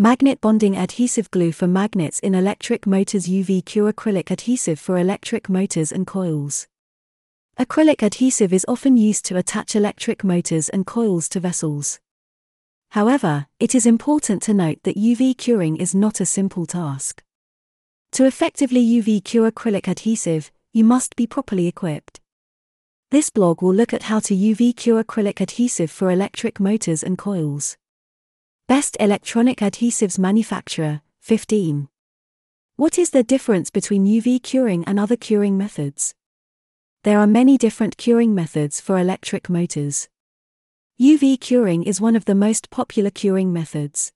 Magnet bonding adhesive glue for magnets in electric motors UV cure acrylic adhesive for electric motors and coils. Acrylic adhesive is often used to attach electric motors and coils to vessels. However, it is important to note that UV curing is not a simple task. To effectively UV cure acrylic adhesive, you must be properly equipped. This blog will look at how to UV cure acrylic adhesive for electric motors and coils. Best Electronic Adhesives Manufacturer, 15. What is the difference between UV curing and other curing methods? There are many different curing methods for electric motors. UV curing is one of the most popular curing methods.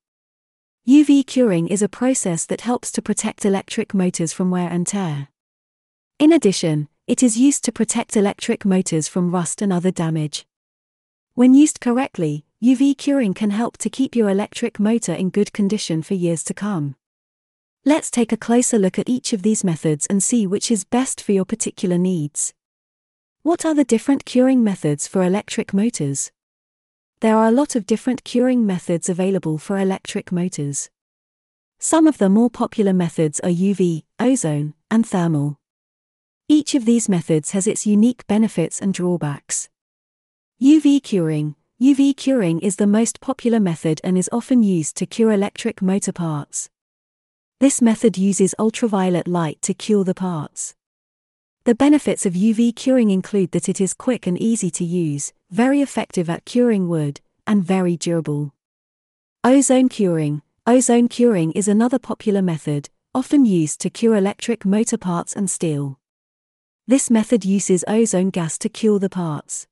UV curing is a process that helps to protect electric motors from wear and tear. In addition, it is used to protect electric motors from rust and other damage. When used correctly, UV curing can help to keep your electric motor in good condition for years to come. Let's take a closer look at each of these methods and see which is best for your particular needs. What are the different curing methods for electric motors? There are a lot of different curing methods available for electric motors. Some of the more popular methods are UV, ozone, and thermal. Each of these methods has its unique benefits and drawbacks. UV curing, UV curing is the most popular method and is often used to cure electric motor parts. This method uses ultraviolet light to cure the parts. The benefits of UV curing include that it is quick and easy to use, very effective at curing wood, and very durable. Ozone curing Ozone curing is another popular method, often used to cure electric motor parts and steel. This method uses ozone gas to cure the parts.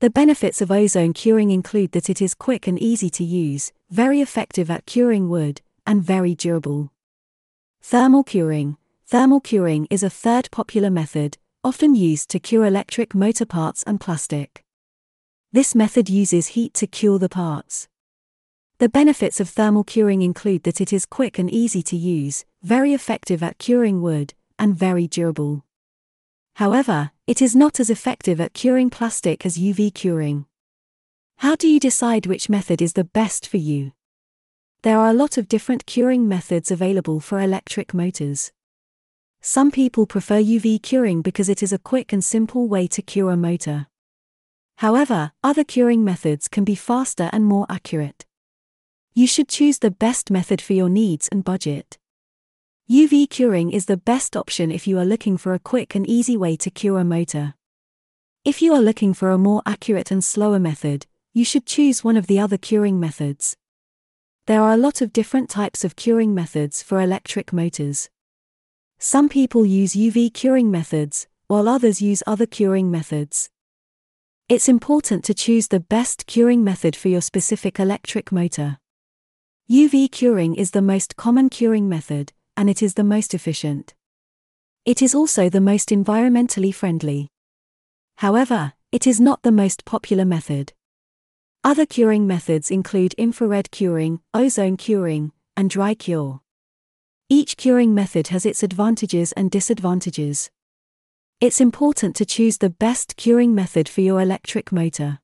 The benefits of ozone curing include that it is quick and easy to use, very effective at curing wood, and very durable. Thermal curing Thermal curing is a third popular method, often used to cure electric motor parts and plastic. This method uses heat to cure the parts. The benefits of thermal curing include that it is quick and easy to use, very effective at curing wood, and very durable. However, it is not as effective at curing plastic as UV curing. How do you decide which method is the best for you? There are a lot of different curing methods available for electric motors. Some people prefer UV curing because it is a quick and simple way to cure a motor. However, other curing methods can be faster and more accurate. You should choose the best method for your needs and budget. UV curing is the best option if you are looking for a quick and easy way to cure a motor. If you are looking for a more accurate and slower method, you should choose one of the other curing methods. There are a lot of different types of curing methods for electric motors. Some people use UV curing methods, while others use other curing methods. It's important to choose the best curing method for your specific electric motor. UV curing is the most common curing method, and it is the most efficient. It is also the most environmentally friendly. However, it is not the most popular method. Other curing methods include infrared curing, ozone curing, and dry cure. Each curing method has its advantages and disadvantages. It's important to choose the best curing method for your electric motor.